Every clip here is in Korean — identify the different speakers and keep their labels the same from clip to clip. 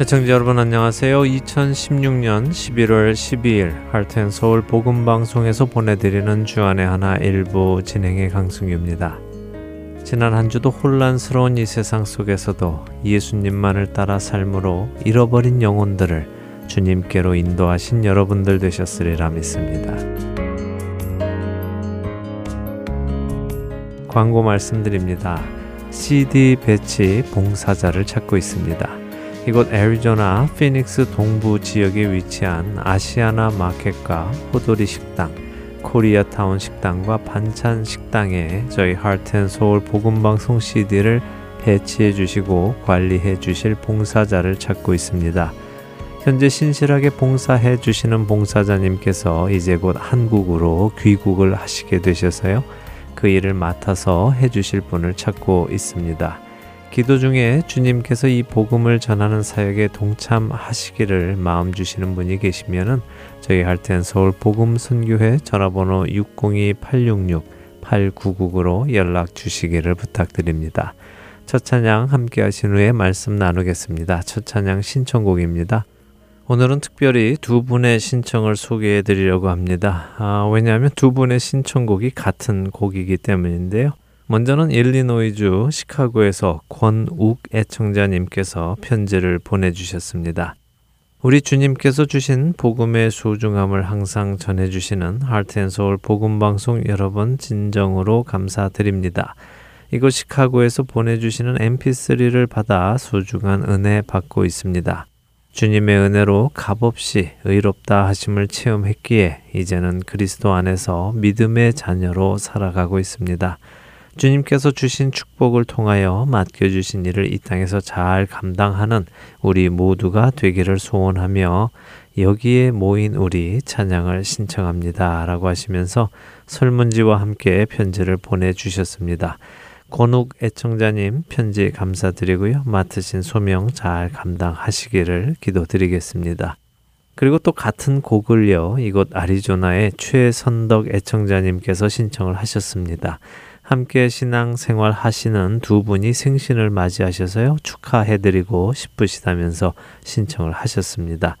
Speaker 1: 애청자 여러분 안녕하세요. 2016년 11월 12일 할텐 서울 복음 방송에서 보내드리는 주안의 하나 일부 진행의 강승규입니다. 지난 한 주도 혼란스러운 이 세상 속에서도 예수님만을 따라 삶으로 잃어버린 영혼들을 주님께로 인도하신 여러분들 되셨으리라 믿습니다. 광고 말씀드립니다. CD 배치 봉사자를 찾고 있습니다. 이곳 애리조나 피닉스 동부 지역에 위치한 아시아나 마켓과 호돌이 식당, 코리아타운 식당과 반찬 식당에 저희 하트앤소울 복음방송 CD를 배치해 주시고 관리해 주실 봉사자를 찾고 있습니다. 현재 신실하게 봉사해 주시는 봉사자님께서 이제 곧 한국으로 귀국을 하시게 되셔서요. 그 일을 맡아서 해 주실 분을 찾고 있습니다. 기도 중에 주님께서 이 복음을 전하는 사역에 동참하시기를 마음 주시는 분이 계시면은 저희 할텐 서울 복음 선교회 전화번호 602-866-8999로 연락 주시기를 부탁드립니다. 첫 찬양 함께 하신 후에 말씀 나누겠습니다. 첫 찬양 신청곡입니다. 오늘은 특별히 두 분의 신청을 소개해 드리려고 합니다. 아, 왜냐하면 두 분의 신청곡이 같은 곡이기 때문인데요. 먼저는 일리노이주 시카고에서 권욱 애청자님께서 편지를 보내주셨습니다. 우리 주님께서 주신 복음의 소중함을 항상 전해주시는 하트앤서울 복음방송 여러분 진정으로 감사드립니다. 이곳 시카고에서 보내주시는 mp3를 받아 소중한 은혜 받고 있습니다. 주님의 은혜로 값없이 의롭다 하심을 체험했기에 이제는 그리스도 안에서 믿음의 자녀로 살아가고 있습니다. 주님께서 주신 축복을 통하여 맡겨주신 일을 이 땅에서 잘 감당하는 우리 모두가 되기를 소원하며 여기에 모인 우리 찬양을 신청합니다. 라고 하시면서 설문지와 함께 편지를 보내주셨습니다. 권욱 애청자님 편지 감사드리고요. 맡으신 소명 잘 감당하시기를 기도드리겠습니다. 그리고 또 같은 곡을요, 이곳 아리조나의 최선덕 애청자님께서 신청을 하셨습니다. 함께 신앙 생활 하시는 두 분이 생신을 맞이하셔서요. 축하해드리고 싶으시다면서 신청을 하셨습니다.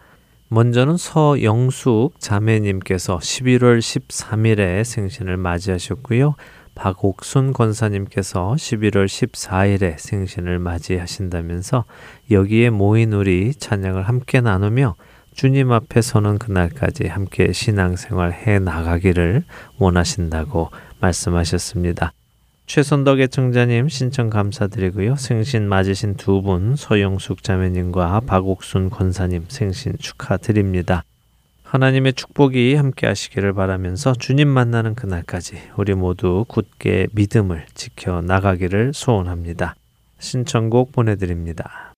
Speaker 1: 먼저는 서영숙 자매님께서 11월 13일에 생신을 맞이하셨고요. 박옥순 권사님께서 11월 14일에 생신을 맞이하신다면서 여기에 모인 우리 찬양을 함께 나누며 주님 앞에 서는 그날까지 함께 신앙생활 해 나가기를 원하신다고 말씀하셨습니다. 최선덕 애청자님 신청 감사드리고요. 생신 맞으신 두 분 서영숙 자매님과 박옥순 권사님 생신 축하드립니다. 하나님의 축복이 함께 하시기를 바라면서 주님 만나는 그날까지 우리 모두 굳게 믿음을 지켜 나가기를 소원합니다. 신청곡 보내드립니다.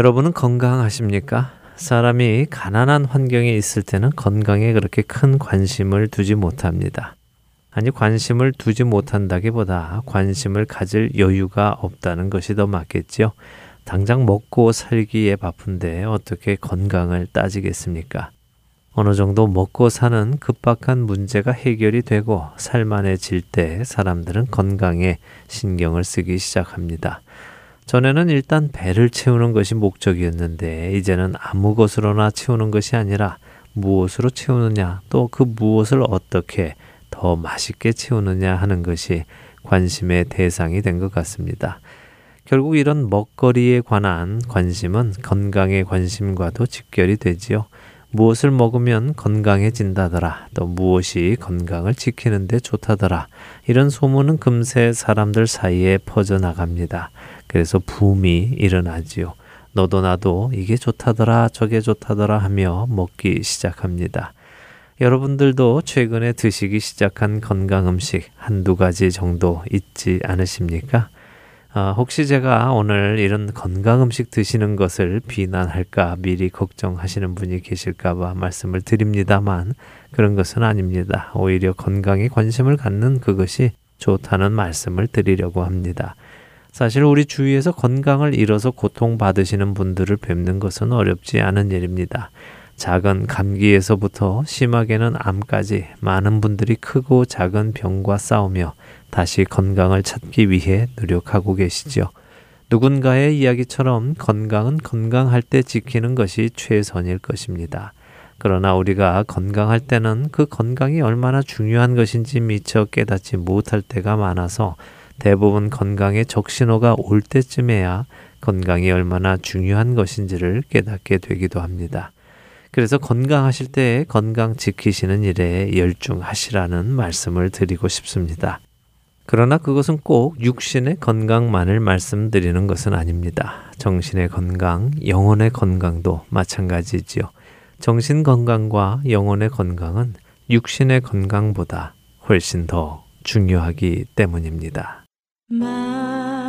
Speaker 1: 여러분은 건강하십니까? 사람이 가난한 환경에 있을 때는 건강에 그렇게 큰 관심을 두지 못합니다. 아니, 관심을 두지 못한다기보다 관심을 가질 여유가 없다는 것이 더 맞겠지요. 당장 먹고 살기에 바쁜데 어떻게 건강을 따지겠습니까? 어느 정도 먹고 사는 급박한 문제가 해결이 되고 살만해질 때 사람들은 건강에 신경을 쓰기 시작합니다. 전에는 일단 배를 채우는 것이 목적이었는데 이제는 아무 것으로나 채우는 것이 아니라 무엇으로 채우느냐 또 그 무엇을 어떻게 더 맛있게 채우느냐 하는 것이 관심의 대상이 된 것 같습니다. 결국 이런 먹거리에 관한 관심은 건강의 관심과도 직결이 되지요. 무엇을 먹으면 건강해진다더라. 또 무엇이 건강을 지키는데 좋다더라. 이런 소문은 금세 사람들 사이에 퍼져나갑니다. 그래서 붐이 일어나지요. 너도 나도 이게 좋다더라, 저게 좋다더라 하며 먹기 시작합니다. 여러분들도 최근에 드시기 시작한 건강 음식 한두 가지 정도 있지 않으십니까? 아, 혹시 제가 오늘 이런 건강 음식 드시는 것을 비난할까 미리 걱정하시는 분이 계실까봐 말씀을 드립니다만 그런 것은 아닙니다. 오히려 건강에 관심을 갖는 그것이 좋다는 말씀을 드리려고 합니다. 사실 우리 주위에서 건강을 잃어서 고통받으시는 분들을 뵙는 것은 어렵지 않은 일입니다. 작은 감기에서부터 심하게는 암까지 많은 분들이 크고 작은 병과 싸우며 다시 건강을 찾기 위해 노력하고 계시죠. 누군가의 이야기처럼 건강은 건강할 때 지키는 것이 최선일 것입니다. 그러나 우리가 건강할 때는 그 건강이 얼마나 중요한 것인지 미처 깨닫지 못할 때가 많아서 대부분 건강의 적신호가 올 때쯤에야 건강이 얼마나 중요한 것인지를 깨닫게 되기도 합니다. 그래서 건강하실 때 건강 지키시는 일에 열중하시라는 말씀을 드리고 싶습니다. 그러나 그것은 꼭 육신의 건강만을 말씀드리는 것은 아닙니다. 정신의 건강, 영혼의 건강도 마찬가지지요. 정신 건강과 영혼의 건강은 육신의 건강보다 훨씬 더 중요하기 때문입니다.
Speaker 2: 만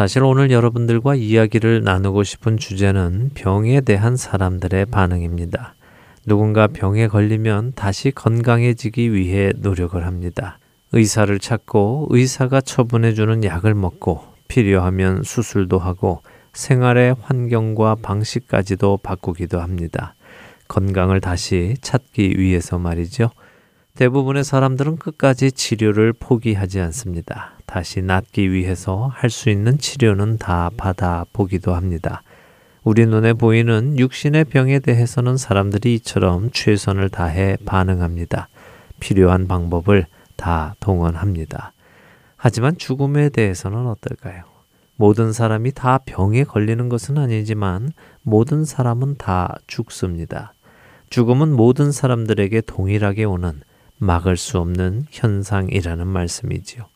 Speaker 1: 사실 오늘 여러분들과 이야기를 나누고 싶은 주제는 병에 대한 사람들의 반응입니다. 누군가 병에 걸리면 다시 건강해지기 위해 노력을 합니다. 의사를 찾고 의사가 처분해주는 약을 먹고 필요하면 수술도 하고 생활의 환경과 방식까지도 바꾸기도 합니다. 건강을 다시 찾기 위해서 말이죠. 대부분의 사람들은 끝까지 치료를 포기하지 않습니다. 다시 낫기 위해서 할 수 있는 치료는 다 받아보기도 합니다. 우리 눈에 보이는 육신의 병에 대해서는 사람들이 이처럼 최선을 다해 반응합니다. 필요한 방법을 다 동원합니다. 하지만 죽음에 대해서는 어떨까요? 모든 사람이 다 병에 걸리는 것은 아니지만 모든 사람은 다 죽습니다. 죽음은 모든 사람들에게 동일하게 오는 막을 수 없는 현상이라는 말씀이지요.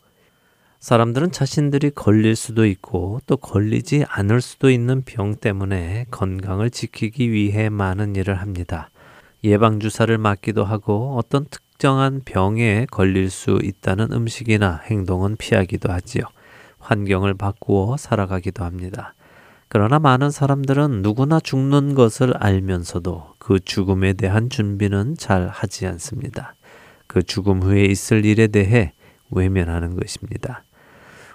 Speaker 1: 사람들은 자신들이 걸릴 수도 있고 또 걸리지 않을 수도 있는 병 때문에 건강을 지키기 위해 많은 일을 합니다. 예방주사를 맞기도 하고 어떤 특정한 병에 걸릴 수 있다는 음식이나 행동은 피하기도 하지요. 환경을 바꾸어 살아가기도 합니다. 그러나 많은 사람들은 누구나 죽는 것을 알면서도 그 죽음에 대한 준비는 잘 하지 않습니다. 그 죽음 후에 있을 일에 대해 외면하는 것입니다.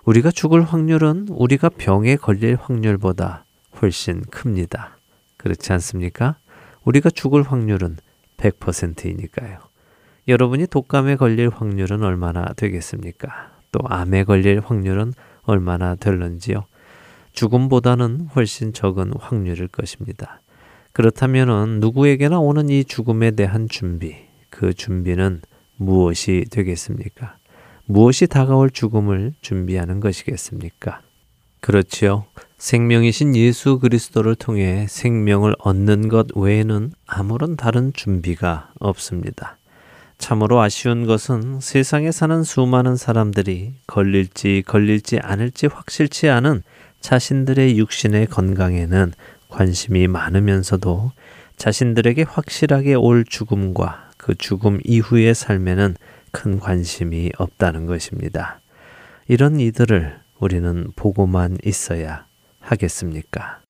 Speaker 1: 우리가 죽을 확률은 우리가 병에 걸릴 확률보다 훨씬 큽니다. 그렇지 않습니까? 우리가 죽을 확률은 100%이니까요. 여러분이 독감에 걸릴 확률은 얼마나 되겠습니까? 또 암에 걸릴 확률은 얼마나 될런지요? 죽음보다는 훨씬 적은 확률일 것입니다. 그렇다면 누구에게나 오는 이 죽음에 대한 준비, 그 준비는 무엇이 되겠습니까? 무엇이 다가올 죽음을 준비하는 것이겠습니까? 그렇지요. 생명이신 예수 그리스도를 통해 생명을 얻는 것 외에는 아무런 다른 준비가 없습니다. 참으로 아쉬운 것은 세상에 사는 수많은 사람들이 걸릴지 걸릴지 않을지 확실치 않은 자신들의 육신의 건강에는 관심이 많으면서도 자신들에게 확실하게 올 죽음과 그 죽음 이후의 삶에는 큰 관심이 없다는 것입니다. 이런 이들을 우리는 보고만 있어야 하겠습니까?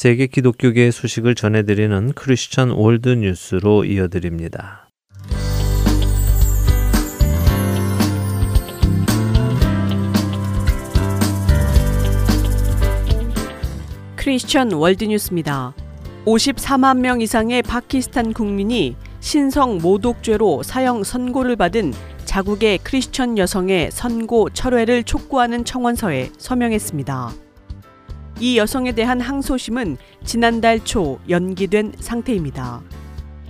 Speaker 1: 세계 기독교계의 소식을 전해드리는 크리스천 월드 뉴스로 이어드립니다.
Speaker 3: 크리스천 월드 뉴스입니다. 54만 명 이상의 파키스탄 국민이 신성 모독죄로 사형 선고를 받은 자국의 크리스천 여성의 선고 철회를 촉구하는 청원서에 서명했습니다. 이 여성에 대한 항소심은 지난달 초 연기된 상태입니다.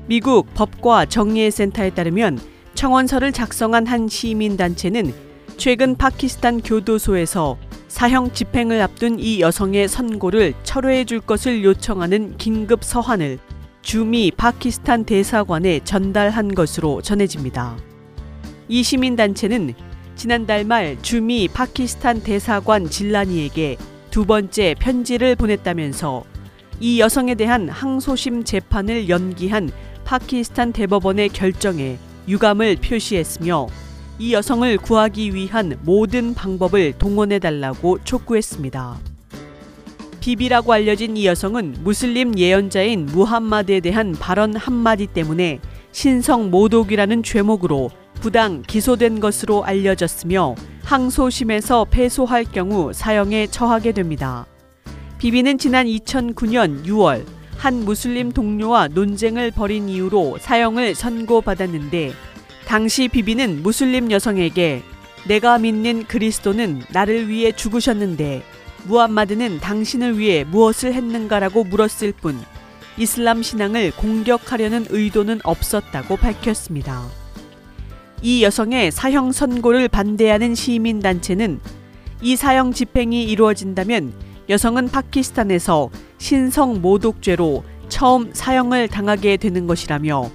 Speaker 3: 미국 법과 정의의 센터에 따르면 청원서를 작성한 한 시민단체는 최근 파키스탄 교도소에서 사형 집행을 앞둔 이 여성의 선고를 철회해 줄 것을 요청하는 긴급 서한을 주미 파키스탄 대사관에 전달한 것으로 전해집니다. 이 시민단체는 지난달 말 주미 파키스탄 대사관 질라니에게 두 번째 편지를 보냈다면서 이 여성에 대한 항소심 재판을 연기한 파키스탄 대법원의 결정에 유감을 표시했으며 이 여성을 구하기 위한 모든 방법을 동원해 달라고 촉구했습니다. 비비라고 알려진 이 여성은 무슬림 예언자인 무함마드에 대한 발언 한마디 때문에 신성 모독이라는 죄목으로 부당 기소된 것으로 알려졌으며 항소심에서 패소할 경우 사형에 처하게 됩니다. 비비는 지난 2009년 6월 한 무슬림 동료와 논쟁을 벌인 이유로 사형을 선고받았는데 당시 비비는 무슬림 여성에게 내가 믿는 그리스도는 나를 위해 죽으셨는데 무함마드는 당신을 위해 무엇을 했는가라고 물었을 뿐 이슬람 신앙을 공격하려는 의도는 없었다고 밝혔습니다. 이 여성의 사형 선고를 반대하는 시민단체는 이 사형 집행이 이루어진다면 여성은 파키스탄에서 신성 모독죄로 처음 사형을 당하게 되는 것이라며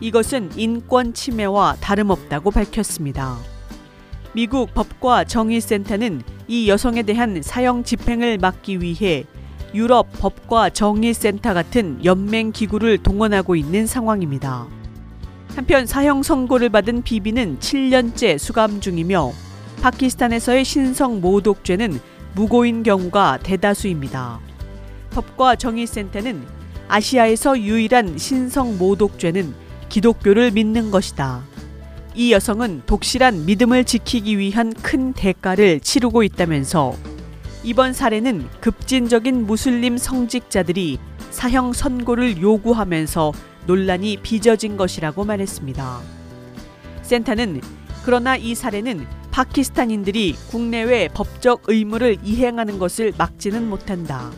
Speaker 3: 이것은 인권 침해와 다름없다고 밝혔습니다. 미국 법과 정의센터는 이 여성에 대한 사형 집행을 막기 위해 유럽 법과 정의센터 같은 연맹 기구를 동원하고 있는 상황입니다. 한편 사형 선고를 받은 비비는 7년째 수감 중이며 파키스탄에서의 신성 모독죄는 무고인 경우가 대다수입니다. 법과 정의센터는 아시아에서 유일한 신성 모독죄는 기독교를 믿는 것이다. 이 여성은 독실한 믿음을 지키기 위한 큰 대가를 치르고 있다면서 이번 사례는 급진적인 무슬림 성직자들이 사형 선고를 요구하면서 논란이 빚어진 것이라고 말했습니다. 센터는 그러나 이 사례는 파키스탄인들이 국내외 법적 의무를 이행하는 것을 막지는 못한다.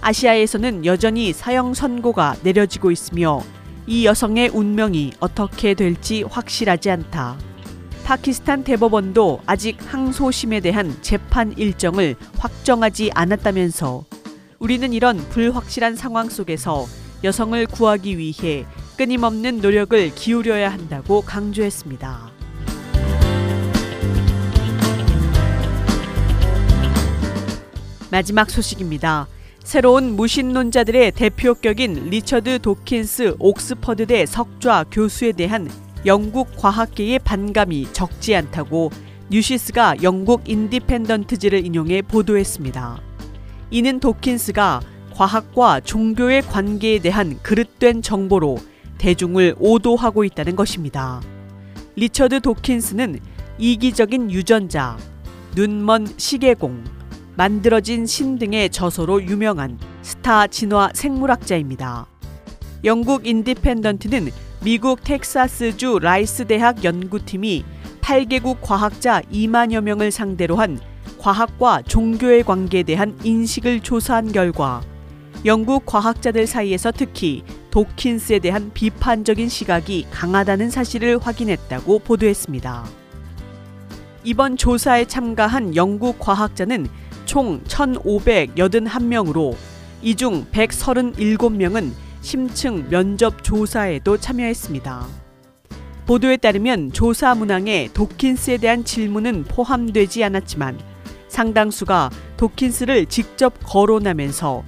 Speaker 3: 아시아에서는 여전히 사형 선고가 내려지고 있으며 이 여성의 운명이 어떻게 될지 확실하지 않다. 파키스탄 대법원도 아직 항소심에 대한 재판 일정을 확정하지 않았다면서 우리는 이런 불확실한 상황 속에서 여성을 구하기 위해 끊임없는 노력을 기울여야 한다고 강조했습니다. 마지막 소식입니다. 새로운 무신론자들의 대표격인 리처드 도킨스 옥스퍼드대 석좌 교수에 대한 영국 과학계의 반감이 적지 않다고 뉴시스가 영국 인디펜던트지를 인용해 보도했습니다. 이는 도킨스가 과학과 종교의 관계에 대한 그릇된 정보로 대중을 오도하고 있다는 것입니다. 리처드 도킨스는 이기적인 유전자, 눈먼 시계공, 만들어진 신 등의 저서로 유명한 스타 진화 생물학자입니다. 영국 인디펜던트는 미국 텍사스주 라이스 대학 연구팀이 8개국 과학자 2만여 명을 상대로 한 과학과 종교의 관계에 대한 인식을 조사한 결과 영국 과학자들 사이에서 특히 도킨스에 대한 비판적인 시각이 강하다는 사실을 확인했다고 보도했습니다. 이번 조사에 참가한 영국 과학자는 총 1,581명으로 이 중 137명은 심층 면접 조사에도 참여했습니다. 보도에 따르면 조사 문항에 도킨스에 대한 질문은 포함되지 않았지만 상당수가 도킨스를 직접 거론하면서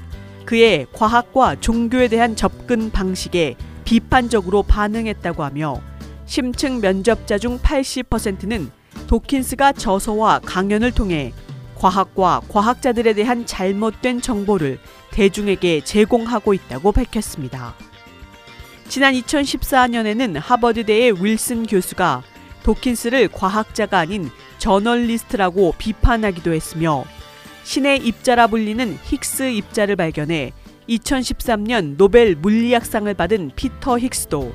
Speaker 3: 그의 과학과 종교에 대한 접근 방식에 비판적으로 반응했다고 하며 심층 면접자 중 80%는 도킨스가 저서와 강연을 통해 과학과 과학자들에 대한 잘못된 정보를 대중에게 제공하고 있다고 밝혔습니다. 지난 2014년에는 하버드대의 윌슨 교수가 도킨스를 과학자가 아닌 저널리스트라고 비판하기도 했으며 신의 입자라 불리는 힉스 입자를 발견해 2013년 노벨 물리학상을 받은 피터 힉스도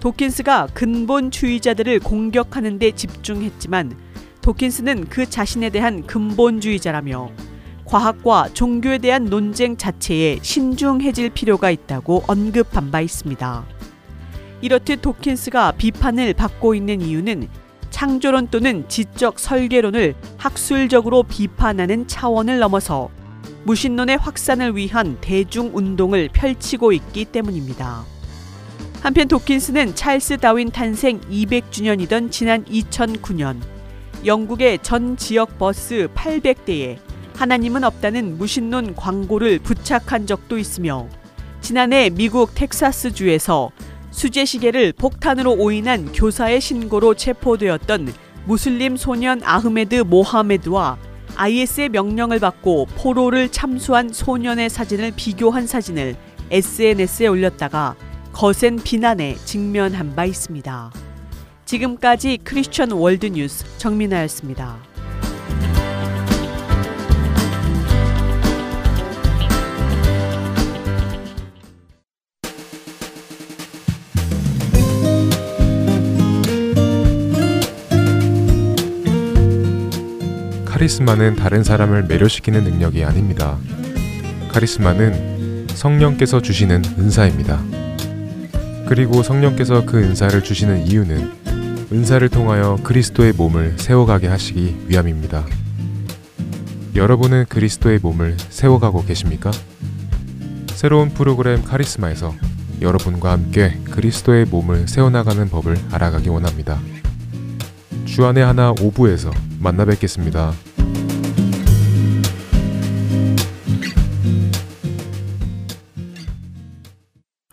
Speaker 3: 도킨스가 근본 주의자들을 공격하는 데 집중했지만 도킨스는 그 자신에 대한 근본주의자라며 과학과 종교에 대한 논쟁 자체에 신중해질 필요가 있다고 언급한 바 있습니다. 이렇듯 도킨스가 비판을 받고 있는 이유는 창조론 또는 지적 설계론을 학술적으로 비판하는 차원을 넘어서 무신론의 확산을 위한 대중 운동을 펼치고 있기 때문입니다. 한편 도킨스는 찰스 다윈 탄생 200주년이던 지난 2009년 영국의 전 지역 버스 800대에 하나님은 없다는 무신론 광고를 부착한 적도 있으며 지난해 미국 텍사스주에서 수제 시계를 폭탄으로 오인한 교사의 신고로 체포되었던 무슬림 소년 아흐메드 모하메드와 IS의 명령을 받고 포로를 참수한 소년의 사진을 비교한 사진을 SNS에 올렸다가 거센 비난에 직면한 바 있습니다. 지금까지 크리스천 월드뉴스 정민아였습니다.
Speaker 4: 카리스마는 다른 사람을 매료시키는 능력이 아닙니다. 카리스마는 성령께서 주시는 은사입니다. 그리고 성령께서 그 은사를 주시는 이유는 은사를 통하여 그리스도의 몸을 세워가게 하시기 위함입니다. 여러분은 그리스도의 몸을 세워가고 계십니까? 새로운 프로그램 카리스마에서 여러분과 함께 그리스도의 몸을 세워나가는 법을 알아가기 원합니다. 주안의 하나 5부에서 만나 뵙겠습니다.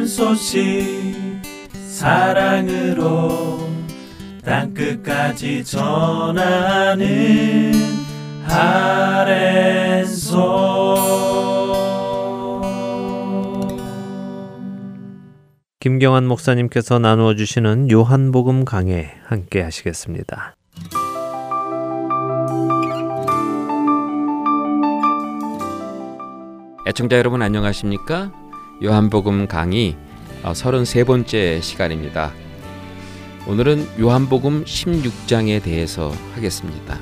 Speaker 5: 기쁜 소식 사랑으로 땅끝까지 전하는 아랜소
Speaker 1: 김경환 목사님께서 나누어 주시는 요한복음 강해 함께 하시겠습니다.
Speaker 6: 애청자 여러분 안녕하십니까? 요한복음 강의 33번째 시간입니다. 오늘은 요한복음 16장에 대해서 하겠습니다.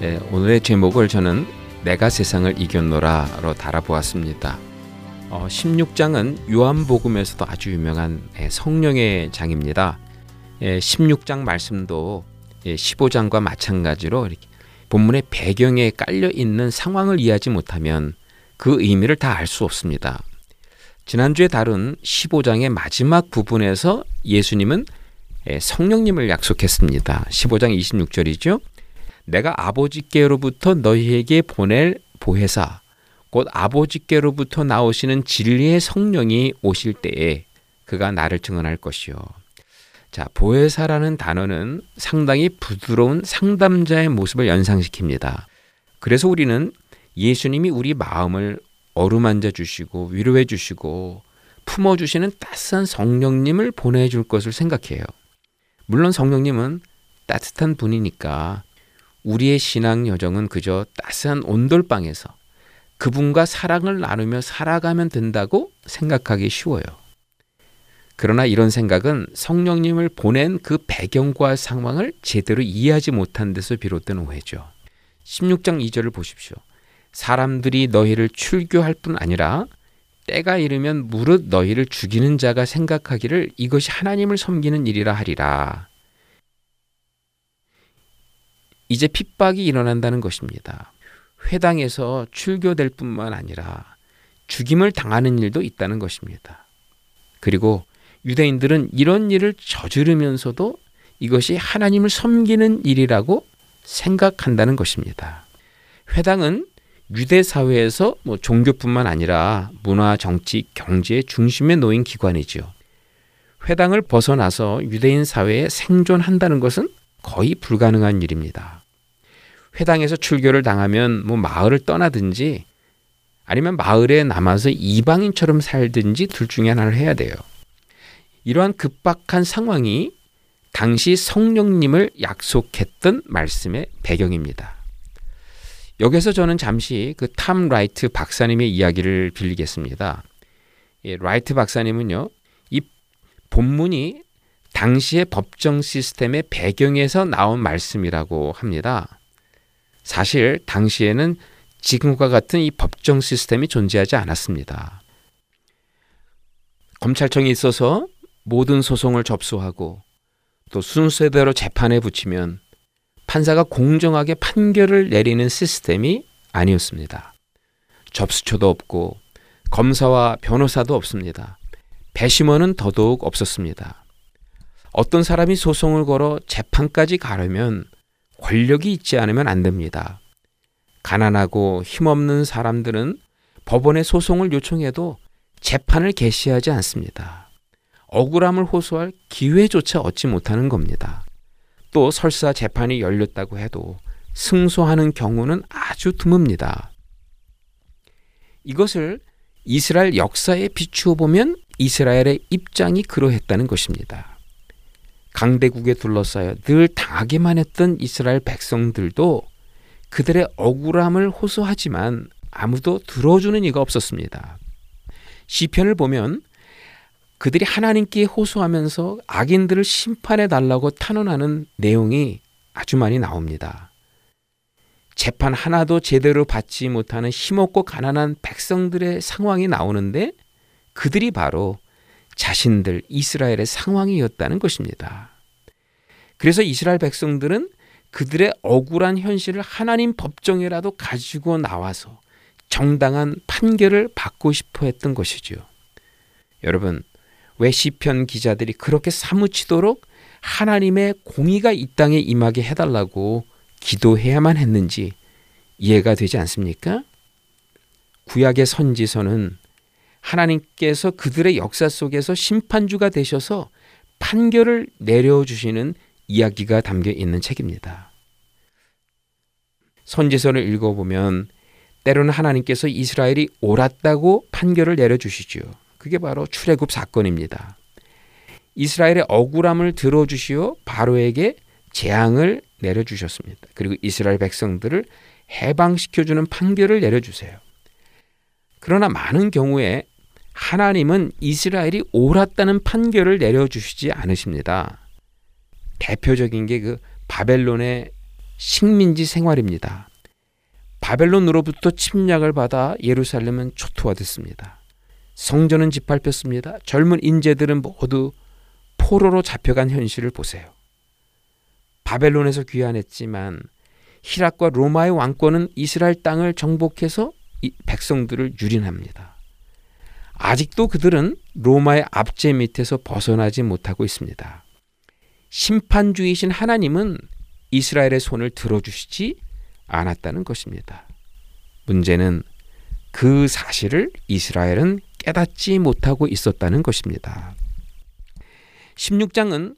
Speaker 6: 네, 오늘의 제목을 저는 내가 세상을 이겼노라로 달아보았습니다. 어, 16장은 요한복음에서도 아주 유명한 예, 성령의 장입니다. 예, 16장 말씀도 예, 15장과 마찬가지로 이렇게 본문의 배경에 깔려 있는 상황을 이해하지 못하면 그 의미를 다 알 수 없습니다. 지난주에 다룬 15장의 마지막 부분에서 예수님은 예, 성령님을 약속했습니다. 15장 26절이죠. 내가 아버지께로부터 너희에게 보낼 보혜사 곧 아버지께로부터 나오시는 진리의 성령이 오실 때에 그가 나를 증언할 것이요. 자, 보혜사라는 단어는 상당히 부드러운 상담자의 모습을 연상시킵니다. 그래서 우리는 예수님이 우리 마음을 어루만져 주시고 위로해 주시고 품어 주시는 따스한 성령님을 보내 줄 것을 생각해요. 물론 성령님은 따뜻한 분이니까 우리의 신앙 여정은 그저 따스한 온돌방에서 그분과 사랑을 나누며 살아가면 된다고 생각하기 쉬워요. 그러나 이런 생각은 성령님을 보낸 그 배경과 상황을 제대로 이해하지 못한 데서 비롯된 오해죠. 16장 2절을 보십시오. 사람들이 너희를 출교할 뿐 아니라 때가 이르면 무릇 너희를 죽이는 자가 생각하기를 이것이 하나님을 섬기는 일이라 하리라. 이제 핍박이 일어난다는 것입니다. 회당에서 출교될 뿐만 아니라 죽임을 당하는 일도 있다는 것입니다. 그리고 유대인들은 이런 일을 저지르면서도 이것이 하나님을 섬기는 일이라고 생각한다는 것입니다. 회당은 유대 사회에서 뭐 종교뿐만 아니라 문화, 정치, 경제의 중심에 놓인 기관이죠. 회당을 벗어나서 유대인 사회에 생존한다는 것은 거의 불가능한 일입니다. 회당에서 출교를 당하면 뭐 마을을 떠나든지 아니면 마을에 남아서 이방인처럼 살든지 둘 중에 하나를 해야 돼요. 이러한 급박한 상황이 당시 성령님을 약속했던 말씀의 배경입니다. 여기서 저는 잠시 그 탐 라이트 박사님의 이야기를 빌리겠습니다. 예, 라이트 박사님은요, 이 본문이 당시의 법정 시스템의 배경에서 나온 말씀이라고 합니다. 사실 당시에는 지금과 같은 이 법정 시스템이 존재하지 않았습니다. 검찰청이 있어서 모든 소송을 접수하고 또 순서대로 재판에 붙이면 판사가 공정하게 판결을 내리는 시스템이 아니었습니다. 접수처도 없고 검사와 변호사도 없습니다. 배심원은 더더욱 없었습니다. 어떤 사람이 소송을 걸어 재판까지 가려면 권력이 있지 않으면 안 됩니다. 가난하고 힘없는 사람들은 법원에 소송을 요청해도 재판을 개시하지 않습니다. 억울함을 호소할 기회조차 얻지 못하는 겁니다. 또 설사 재판이 열렸다고 해도 승소하는 경우는 아주 드뭅니다. 이것을 이스라엘 역사에 비추어 보면 이스라엘의 입장이 그러했다는 것입니다. 강대국에 둘러싸여 늘 당하기만 했던 이스라엘 백성들도 그들의 억울함을 호소하지만 아무도 들어주는 이가 없었습니다. 시편을 보면 그들이 하나님께 호소하면서 악인들을 심판해 달라고 탄원하는 내용이 아주 많이 나옵니다. 재판 하나도 제대로 받지 못하는 힘없고 가난한 백성들의 상황이 나오는데 그들이 바로 자신들 이스라엘의 상황이었다는 것입니다. 그래서 이스라엘 백성들은 그들의 억울한 현실을 하나님 법정에라도 가지고 나와서 정당한 판결을 받고 싶어 했던 것이죠. 여러분, 왜 시편 기자들이 그렇게 사무치도록 하나님의 공의가 이 땅에 임하게 해달라고 기도해야만 했는지 이해가 되지 않습니까? 구약의 선지서는 하나님께서 그들의 역사 속에서 심판주가 되셔서 판결을 내려주시는 이야기가 담겨 있는 책입니다. 선지서를 읽어보면 때로는 하나님께서 이스라엘이 옳았다고 판결을 내려주시죠. 그게 바로 출애굽 사건입니다. 이스라엘의 억울함을 들어주시어 바로에게 재앙을 내려주셨습니다. 그리고 이스라엘 백성들을 해방시켜주는 판결을 내려주세요. 그러나 많은 경우에 하나님은 이스라엘이 옳았다는 판결을 내려주시지 않으십니다. 대표적인 게 그 바벨론의 식민지 생활입니다. 바벨론으로부터 침략을 받아 예루살렘은 초토화됐습니다. 성전은 짓밟혔습니다. 젊은 인재들은 모두 포로로 잡혀간 현실을 보세요. 바벨론에서 귀환했지만 히락과 로마의 왕권은 이스라엘 땅을 정복해서 백성들을 유린합니다. 아직도 그들은 로마의 압제 밑에서 벗어나지 못하고 있습니다. 심판주이신 하나님은 이스라엘의 손을 들어주시지 않았다는 것입니다. 문제는 그 사실을 이스라엘은 깨닫지 못하고 있었다는 것입니다. 16장은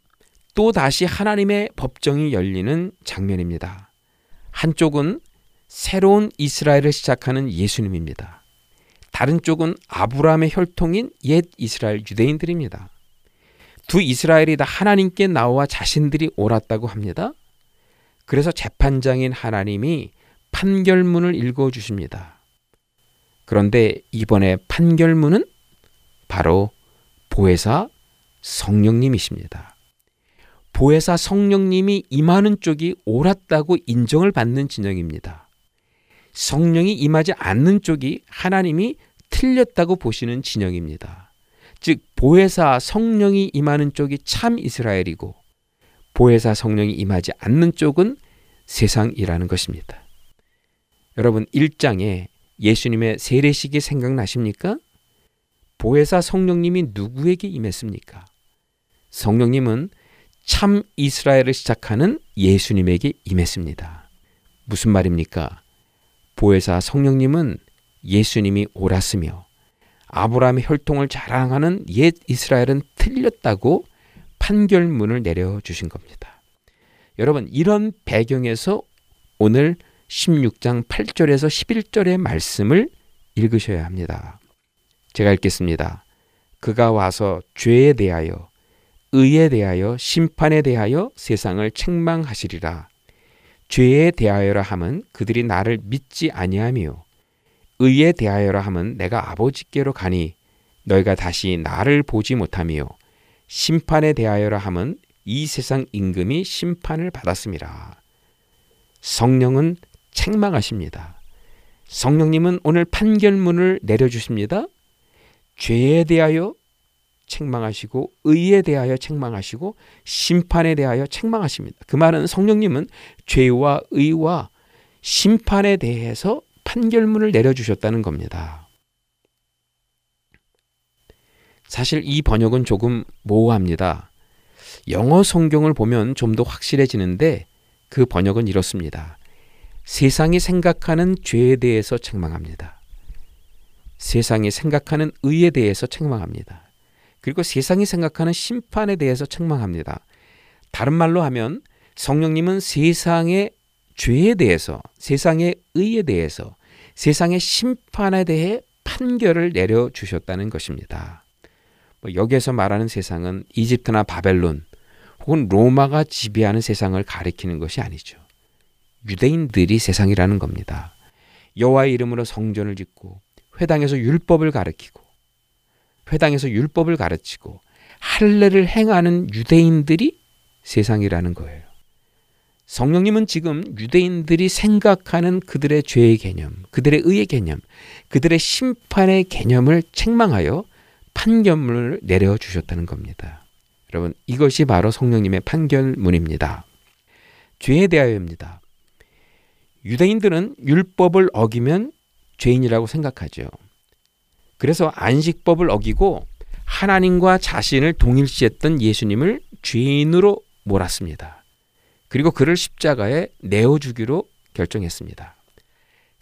Speaker 6: 또 다시 하나님의 법정이 열리는 장면입니다. 한쪽은 새로운 이스라엘을 시작하는 예수님입니다. 다른 쪽은 아브라함의 혈통인 옛 이스라엘 유대인들입니다. 두 이스라엘이 다 하나님께 나와 자신들이 옳았다고 합니다. 그래서 재판장인 하나님이 판결문을 읽어 주십니다. 그런데 이번에 판결문은 바로 보혜사 성령님이십니다. 보혜사 성령님이 임하는 쪽이 옳았다고 인정을 받는 진영입니다. 성령이 임하지 않는 쪽이 하나님이 틀렸다고 보시는 진영입니다. 즉 보혜사 성령이 임하는 쪽이 참 이스라엘이고 보혜사 성령이 임하지 않는 쪽은 세상이라는 것입니다. 여러분 1장에 예수님의 세례식이 생각나십니까? 보혜사 성령님이 누구에게 임했습니까? 성령님은 참 이스라엘을 시작하는 예수님에게 임했습니다. 무슨 말입니까? 보혜사 성령님은 예수님이 옳았으며 아브라함의 혈통을 자랑하는 옛 이스라엘은 틀렸다고 판결문을 내려 주신 겁니다. 여러분, 이런 배경에서 오늘 16장 8절에서 11절의 말씀을 읽으셔야 합니다. 제가 읽겠습니다. 그가 와서 죄에 대하여, 의에 대하여, 심판에 대하여 세상을 책망하시리라. 죄에 대하여라 함은 그들이 나를 믿지 아니하며 의에 대하여라 함은 내가 아버지께로 가니 너희가 다시 나를 보지 못하며 심판에 대하여라 함은 이 세상 임금이 심판을 받았습니다. 성령은 책망하십니다. 성령님은 오늘 판결문을 내려주십니다. 죄에 대하여 책망하시고 의에 대하여 책망하시고 심판에 대하여 책망하십니다. 그 말은 성령님은 죄와 의와 심판에 대해서 판결문을 내려주셨다는 겁니다. 사실 이 번역은 조금 모호합니다. 영어 성경을 보면 좀 더 확실해지는데 그 번역은 이렇습니다. 세상이 생각하는 죄에 대해서 책망합니다. 세상이 생각하는 의에 대해서 책망합니다. 그리고 세상이 생각하는 심판에 대해서 책망합니다. 다른 말로 하면 성령님은 세상의 죄에 대해서, 세상의 의에 대해서, 세상의 심판에 대해 판결을 내려주셨다는 것입니다. 뭐 여기에서 말하는 세상은 이집트나 바벨론 혹은 로마가 지배하는 세상을 가리키는 것이 아니죠. 유대인들이 세상이라는 겁니다. 여호와의 이름으로 성전을 짓고 회당에서 율법을 가르치고 회당에서 율법을 가르치고 할례를 행하는 유대인들이 세상이라는 거예요. 성령님은 지금 유대인들이 생각하는 그들의 죄의 개념, 그들의 의의 개념, 그들의 심판의 개념을 책망하여 판결문을 내려 주셨다는 겁니다. 여러분, 이것이 바로 성령님의 판결문입니다. 죄에 대하여입니다. 유대인들은 율법을 어기면 죄인이라고 생각하죠. 그래서 안식법을 어기고 하나님과 자신을 동일시했던 예수님을 죄인으로 몰았습니다. 그리고 그를 십자가에 내어주기로 결정했습니다.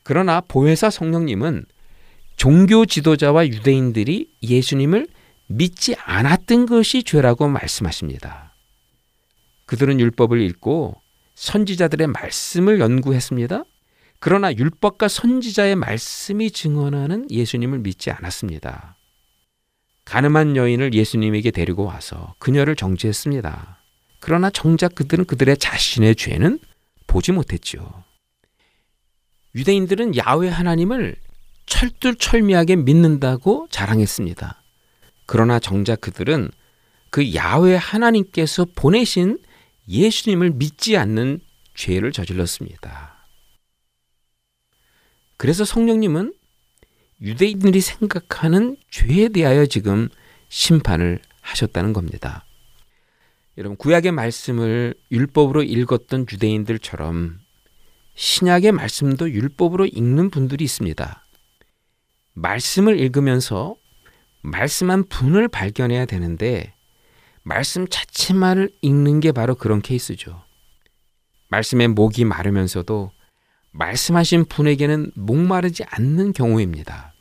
Speaker 6: 그러나 보혜사 성령님은 종교 지도자와 유대인들이 예수님을 믿지 않았던 것이 죄라고 말씀하십니다. 그들은 율법을 읽고 선지자들의 말씀을 연구했습니다. 그러나 율법과 선지자의 말씀이 증언하는 예수님을 믿지 않았습니다. 가늠한 여인을 예수님에게 데리고 와서 그녀를 정죄했습니다. 그러나 정작 그들은 그들의 자신의 죄는 보지 못했죠. 유대인들은 야훼 하나님을 철두철미하게 믿는다고 자랑했습니다. 그러나 정작 그들은 그 야훼 하나님께서 보내신 예수님을 믿지 않는 죄를 저질렀습니다. 그래서 성령님은 유대인들이 생각하는 죄에 대하여 지금 심판을 하셨다는 겁니다. 여러분, 구약의 말씀을 율법으로 읽었던 유대인들처럼 신약의 말씀도 율법으로 읽는 분들이 있습니다. 말씀을 읽으면서 말씀 분을 발견해야 되는데 말씀 자체만을 읽는 게 바로 그런 케이스죠. 말씀의 목이 마르면서도 말씀하신 분에게는 목마르지 않는 경우입니다.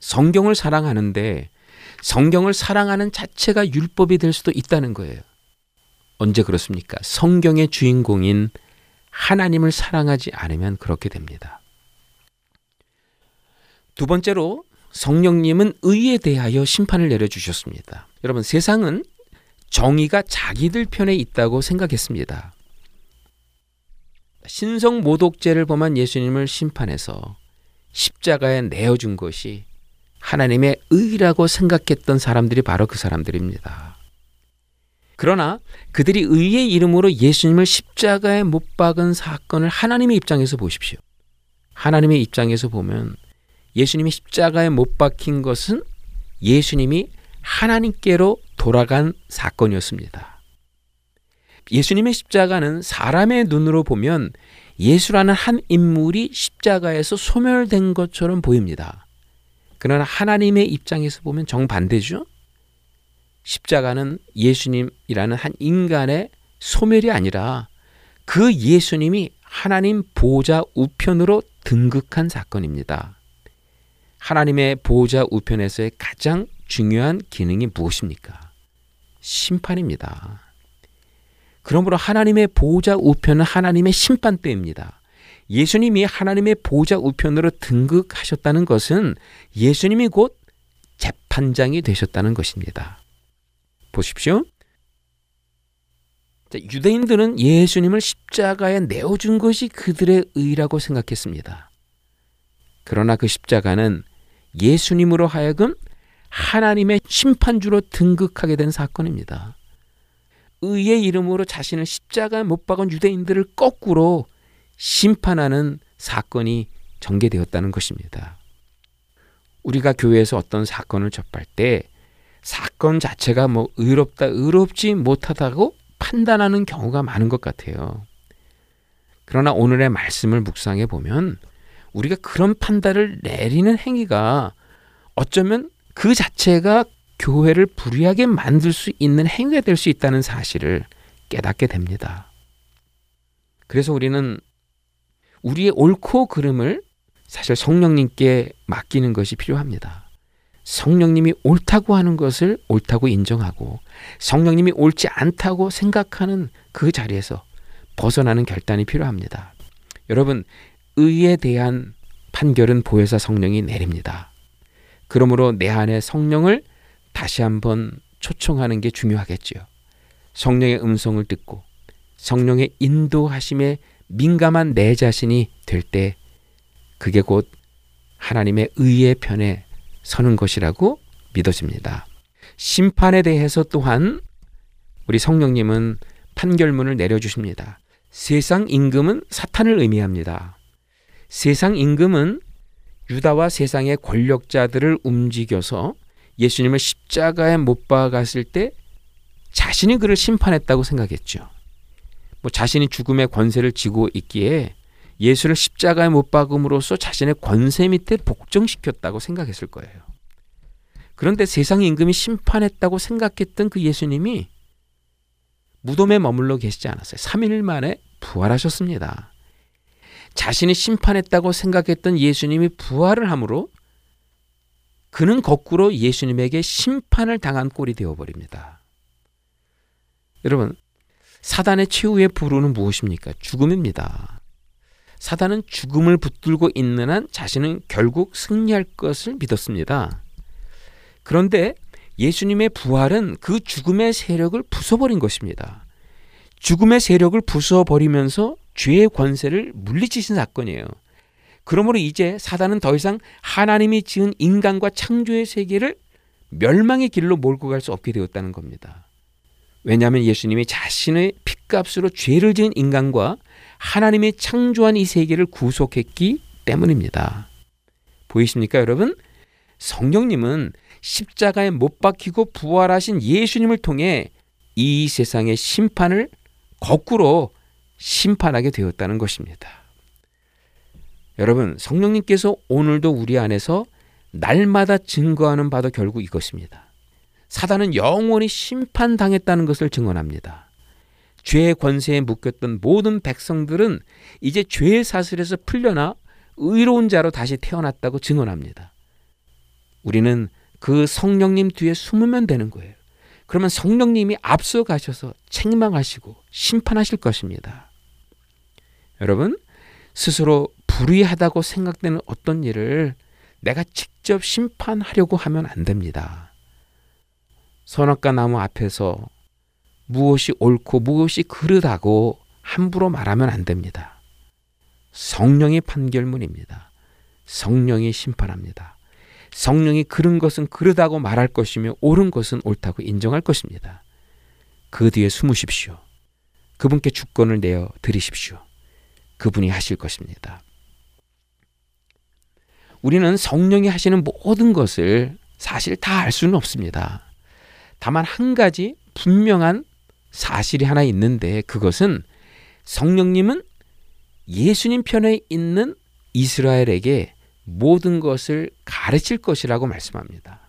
Speaker 6: 성경을 사랑하는데 성경을 사랑하는 자체가 율법이 될 수도 있다는 거예요. 언제 그렇습니까? 성경의 주인공인 하나님을 사랑하지 않으면 그렇게 됩니다. 두 번째로 성령님은 의에 대하여 심판을 내려주셨습니다. 여러분, 세상은 정의가 자기들 편에 있다고 생각했습니다. 신성 모독죄를 범한 예수님을 심판해서 십자가에 내어준 것이 하나님의 의라고 생각했던 사람들이 바로 그 사람들입니다. 그러나 그들이 의의 이름으로 예수님을 십자가에 못 박은 사건을 하나님의 입장에서 보십시오. 하나님의 입장에서 보면 예수님이 십자가에 못 박힌 것은 예수님이 하나님께로 돌아간 사건이었습니다. 예수님의 십자가는 사람의 눈으로 보면 예수라는 한 인물이 십자가에서 소멸된 것처럼 보입니다. 그러나 하나님의 입장에서 보면 정반대죠. 십자가는 예수님이라는 한 인간의 소멸이 아니라 그 예수님이 하나님 보좌 우편으로 등극한 사건입니다. 하나님의 보좌 우편에서의 가장 중요한 기능이 무엇입니까? 심판입니다. 그러므로 하나님의 보좌 우편은 하나님의 심판대입니다. 예수님이 하나님의 보좌 우편으로 등극하셨다는 것은 예수님이 곧 재판장이 되셨다는 것입니다. 보십시오. 유대인들은 예수님을 십자가에 내어준 것이 그들의 의라고 생각했습니다. 그러나 그 십자가는 예수님으로 하여금 하나님의 심판주로 등극하게 된 사건입니다. 의의 이름으로 자신을 십자가에 못 박은 유대인들을 거꾸로 심판하는 사건이 전개되었다는 것입니다. 우리가 교회에서 어떤 사건을 접할 때 사건 자체가 뭐 의롭다, 의롭지 못하다고 판단하는 경우가 많은 것 같아요. 그러나 오늘의 말씀을 묵상해 보면 우리가 그런 판단을 내리는 행위가 어쩌면 그 자체가 교회를 불리하게 만들 수 있는 행위가 될 수 있다는 사실을 깨닫게 됩니다. 그래서 우리는 우리의 옳고 그름을 사실 성령님께 맡기는 것이 필요합니다. 성령님이 옳다고 하는 것을 옳다고 인정하고 성령님이 옳지 않다고 생각하는 그 자리에서 벗어나는 결단이 필요합니다. 여러분, 의에 대한 판결은 보혜사 성령이 내립니다. 그러므로 내 안에 성령을 다시 한번 초청하는 게 중요하겠지요. 성령의 음성을 듣고 성령의 인도하심에 민감한 내 자신이 될 때 그게 곧 하나님의 의의 편에 서는 것이라고 믿어집니다. 심판에 대해서 또한 우리 성령님은 판결문을 내려주십니다. 세상 임금은 사탄을 의미합니다. 세상 임금은 유다와 세상의 권력자들을 움직여서 예수님을 십자가에 못 박았을 때 자신이 그를 심판했다고 생각했죠. 뭐 자신이 죽음의 권세를 지고 있기에 예수를 십자가에 못 박음으로써 자신의 권세 밑에 복종시켰다고 생각했을 거예요. 그런데 세상 임금이 심판했다고 생각했던 그 예수님이 무덤에 머물러 계시지 않았어요. 3일 만에 부활하셨습니다. 자신이 심판했다고 생각했던 예수님이 부활을 함으로 그는 거꾸로 예수님에게 심판을 당한 꼴이 되어버립니다. 여러분, 사단의 최후의 부르는 무엇입니까? 죽음입니다. 사단은 죽음을 붙들고 있는 한 자신은 결국 승리할 것을 믿었습니다. 그런데 예수님의 부활은 그 죽음의 세력을 부숴버린 것입니다. 죽음의 세력을 부숴버리면서 죄의 권세를 물리치신 사건이에요. 그러므로 이제 사단은 더 이상 하나님이 지은 인간과 창조의 세계를 멸망의 길로 몰고 갈 수 없게 되었다는 겁니다. 왜냐하면 예수님이 자신의 핏값으로 죄를 지은 인간과 하나님의 창조한 이 세계를 구속했기 때문입니다. 보이십니까, 여러분? 성령님은 십자가에 못 박히고 부활하신 예수님을 통해 이 세상의 심판을 거꾸로 심판하게 되었다는 것입니다. 여러분, 성령님께서 오늘도 우리 안에서 날마다 증거하는 바도 결국 이것입니다. 사단은 영원히 심판당했다는 것을 증언합니다. 죄의 권세에 묶였던 모든 백성들은 이제 죄의 사슬에서 풀려나 의로운 자로 다시 태어났다고 증언합니다. 우리는 그 성령님 뒤에 숨으면 되는 거예요. 그러면 성령님이 앞서 가셔서 책망하시고 심판하실 것입니다. 여러분, 스스로 불의하다고 생각되는 어떤 일을 내가 직접 심판하려고 하면 안 됩니다. 선악과 나무 앞에서 무엇이 옳고 무엇이 그르다고 함부로 말하면 안 됩니다. 성령의 판결문입니다. 성령이 심판합니다. 성령이 그른 것은 그르다고 말할 것이며 옳은 것은 옳다고 인정할 것입니다. 그 뒤에 숨으십시오. 그분께 주권을 내어 드리십시오. 그분이 하실 것입니다. 우리는 성령이 하시는 모든 것을 사실 다 알 수는 없습니다. 다만 한 가지 분명한 사실이 하나 있는데 그것은 성령님은 예수님 편에 있는 이스라엘에게 모든 것을 가르칠 것이라고 말씀합니다.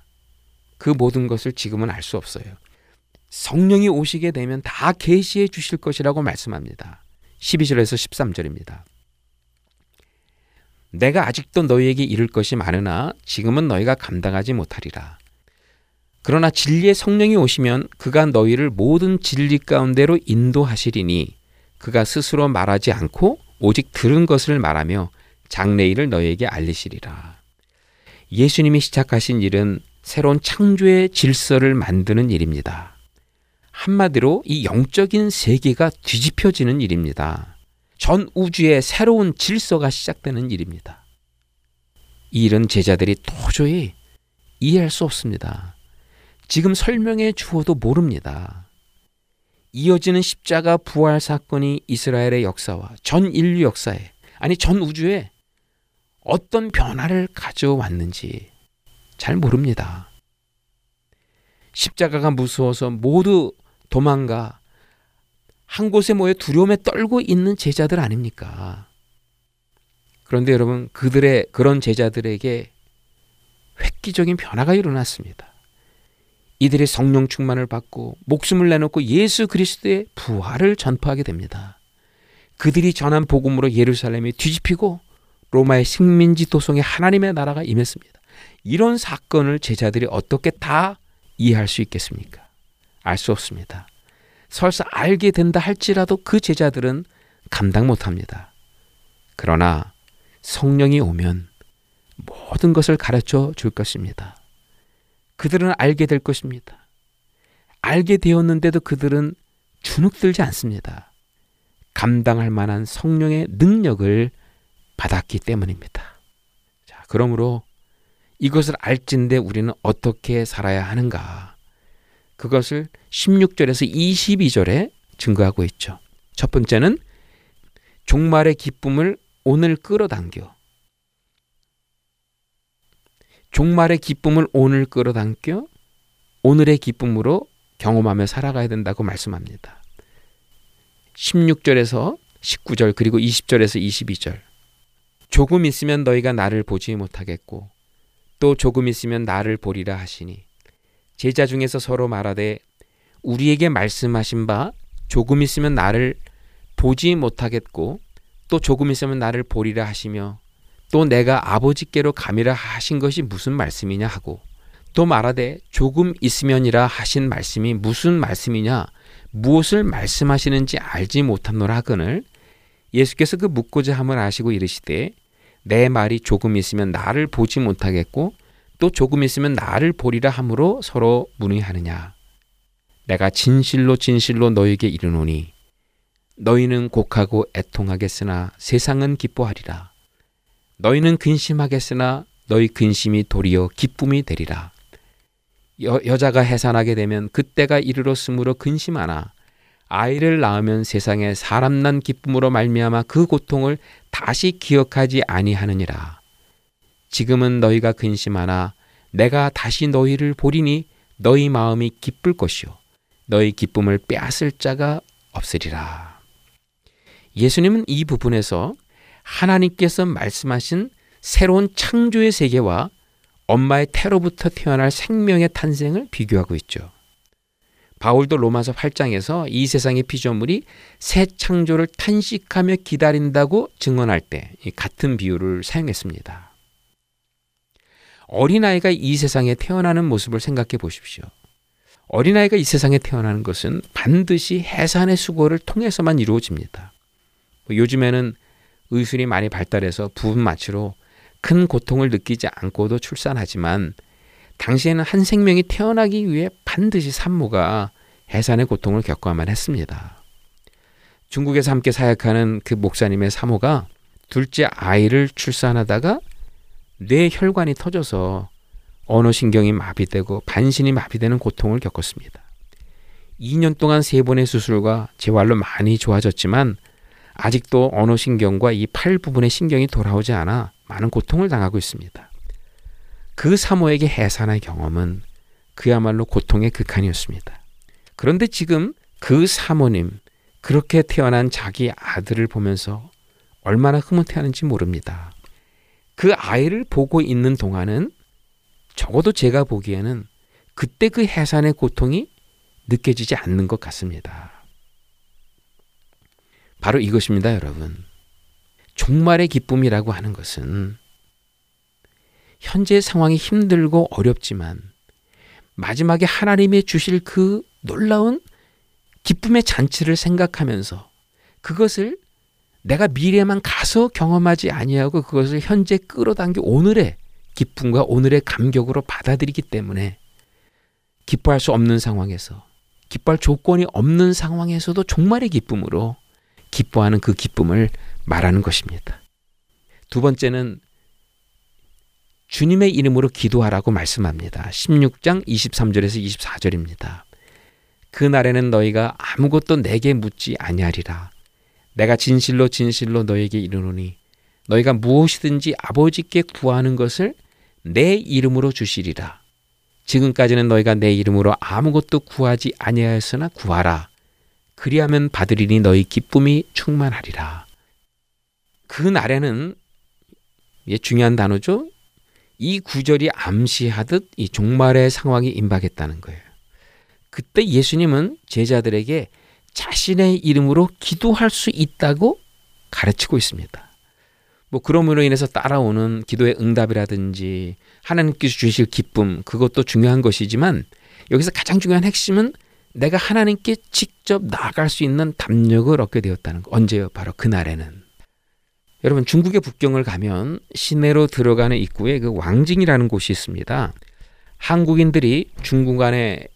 Speaker 6: 그 모든 것을 지금은 알 수 없어요. 성령이 오시게 되면 다 계시해 주실 것이라고 말씀합니다. 12절에서 13절입니다. 내가 아직도 너희에게 이를 것이 많으나 지금은 너희가 감당하지 못하리라. 그러나 진리의 성령이 오시면 그가 너희를 모든 진리 가운데로 인도하시리니 그가 스스로 말하지 않고 오직 들은 것을 말하며 장래일을 너희에게 알리시리라. 예수님이 시작하신 일은 새로운 창조의 질서를 만드는 일입니다. 한마디로 이 영적인 세계가 뒤집혀지는 일입니다. 전 우주의 새로운 질서가 시작되는 일입니다. 이 일은 제자들이 도저히 이해할 수 없습니다. 지금 설명해 주어도 모릅니다. 이어지는 십자가 부활 사건이 이스라엘의 역사와 전 인류 역사에 아니 전 우주에 어떤 변화를 가져왔는지 잘 모릅니다. 십자가가 무서워서 모두 도망가 한 곳에 모여 두려움에 떨고 있는 제자들 아닙니까? 그런데 여러분 그들의 그런 제자들에게 획기적인 변화가 일어났습니다. 이들이 성령 충만을 받고 목숨을 내놓고 예수 그리스도의 부활을 전파하게 됩니다. 그들이 전한 복음으로 예루살렘이 뒤집히고 로마의 식민지 도성에 하나님의 나라가 임했습니다. 이런 사건을 제자들이 어떻게 다 이해할 수 있겠습니까? 알 수 없습니다. 설사 알게 된다 할지라도 그 제자들은 감당 못 합니다. 그러나 성령이 오면 모든 것을 가르쳐 줄 것입니다. 그들은 알게 될 것입니다. 알게 되었는데도 그들은 주눅들지 않습니다. 감당할 만한 성령의 능력을 받았기 때문입니다. 자, 그러므로 이것을 알진데 우리는 어떻게 살아야 하는가? 그것을 16절에서 22절에 증거하고 있죠. 첫 번째는 종말의 기쁨을 오늘 끌어당겨 종말의 기쁨을 오늘 끌어당겨 오늘의 기쁨으로 경험하며 살아가야 된다고 말씀합니다. 16절에서 19절 그리고 20절에서 22절 조금 있으면 너희가 나를 보지 못하겠고 또 조금 있으면 나를 보리라 하시니 제자 중에서 서로 말하되 우리에게 말씀하신 바 조금 있으면 나를 보지 못하겠고 또 조금 있으면 나를 보리라 하시며 또 내가 아버지께로 감이라 하신 것이 무슨 말씀이냐 하고 또 말하되 조금 있으면이라 하신 말씀이 무슨 말씀이냐 무엇을 말씀하시는지 알지 못함노라 하거늘 예수께서 그 묻고자 함을 아시고 이르시되 내 말이 조금 있으면 나를 보지 못하겠고 또 조금 있으면 나를 보리라 함으로 서로 문의하느냐. 내가 진실로 진실로 너에게 이르노니 너희는 곡하고 애통하겠으나 세상은 기뻐하리라. 너희는 근심하겠으나 너희 근심이 도리어 기쁨이 되리라. 여, 여자가 해산하게 되면 그때가 이르렀으므로 근심하나 아이를 낳으면 세상에 사람 난 기쁨으로 말미암아 그 고통을 다시 기억하지 아니하느니라. 지금은 너희가 근심하나 내가 다시 너희를 보리니 너희 마음이 기쁠 것이요 너희 기쁨을 빼앗을 자가 없으리라. 예수님은 이 부분에서 하나님께서 말씀하신 새로운 창조의 세계와 엄마의 태로부터 태어날 생명의 탄생을 비교하고 있죠. 바울도 로마서 8장에서 이 세상의 피조물이 새 창조를 탄식하며 기다린다고 증언할 때 같은 비유를 사용했습니다. 어린아이가 이 세상에 태어나는 모습을 생각해 보십시오. 어린아이가 이 세상에 태어나는 것은 반드시 해산의 수고를 통해서만 이루어집니다. 뭐 요즘에는 의술이 많이 발달해서 부분 마취로 큰 고통을 느끼지 않고도 출산하지만 당시에는 한 생명이 태어나기 위해 반드시 산모가 해산의 고통을 겪어야만 했습니다. 중국에서 함께 사역하는 그 목사님의 사모가 둘째 아이를 출산하다가 뇌 혈관이 터져서 언어신경이 마비되고 반신이 마비되는 고통을 겪었습니다. 2년 동안 세 번의 수술과 재활로 많이 좋아졌지만 아직도 언어신경과 이 팔 부분의 신경이 돌아오지 않아 많은 고통을 당하고 있습니다. 그 사모에게 해산의 경험은 그야말로 고통의 극한이었습니다. 그런데 지금 그 사모님 그렇게 태어난 자기 아들을 보면서 얼마나 흐뭇해하는지 모릅니다. 그 아이를 보고 있는 동안은 적어도 제가 보기에는 그때 그 해산의 고통이 느껴지지 않는 것 같습니다. 바로 이것입니다, 여러분. 종말의 기쁨이라고 하는 것은 현재 상황이 힘들고 어렵지만 마지막에 하나님의 주실 그 놀라운 기쁨의 잔치를 생각하면서 그것을 내가 미래만 가서 경험하지 아니하고 그것을 현재 끌어당겨 오늘의 기쁨과 오늘의 감격으로 받아들이기 때문에 기뻐할 수 없는 상황에서 기뻐할 조건이 없는 상황에서도 종말의 기쁨으로 기뻐하는 그 기쁨을 말하는 것입니다. 두 번째는 주님의 이름으로 기도하라고 말씀합니다. 16장 23절에서 24절입니다. 그 날에는 너희가 아무것도 내게 묻지 아니하리라. 내가 진실로 진실로 너에게 이르노니 너희가 무엇이든지 아버지께 구하는 것을 내 이름으로 주시리라. 지금까지는 너희가 내 이름으로 아무것도 구하지 아니하였으나 구하라. 그리하면 받으리니 너희 기쁨이 충만하리라. 그 날에는 예, 중요한 단어죠. 이 구절이 암시하듯 이 종말의 상황이 임박했다는 거예요. 그때 예수님은 제자들에게 자신의 이름으로 기도할 수 있다고 가르치고 있습니다. 뭐 그러므로 인해서 따라오는 기도의 응답이라든지 하나님께서 주실 기쁨 그것도 중요한 것이지만 여기서 가장 중요한 핵심은 내가 하나님께 직접 나아갈 수 있는 담력을 얻게 되었다는 거. 언제요? 바로 그날에는. 여러분 중국의 북경을 가면 시내로 들어가는 입구에 그 왕징이라는 곳이 있습니다. 한국인들이 중국 안에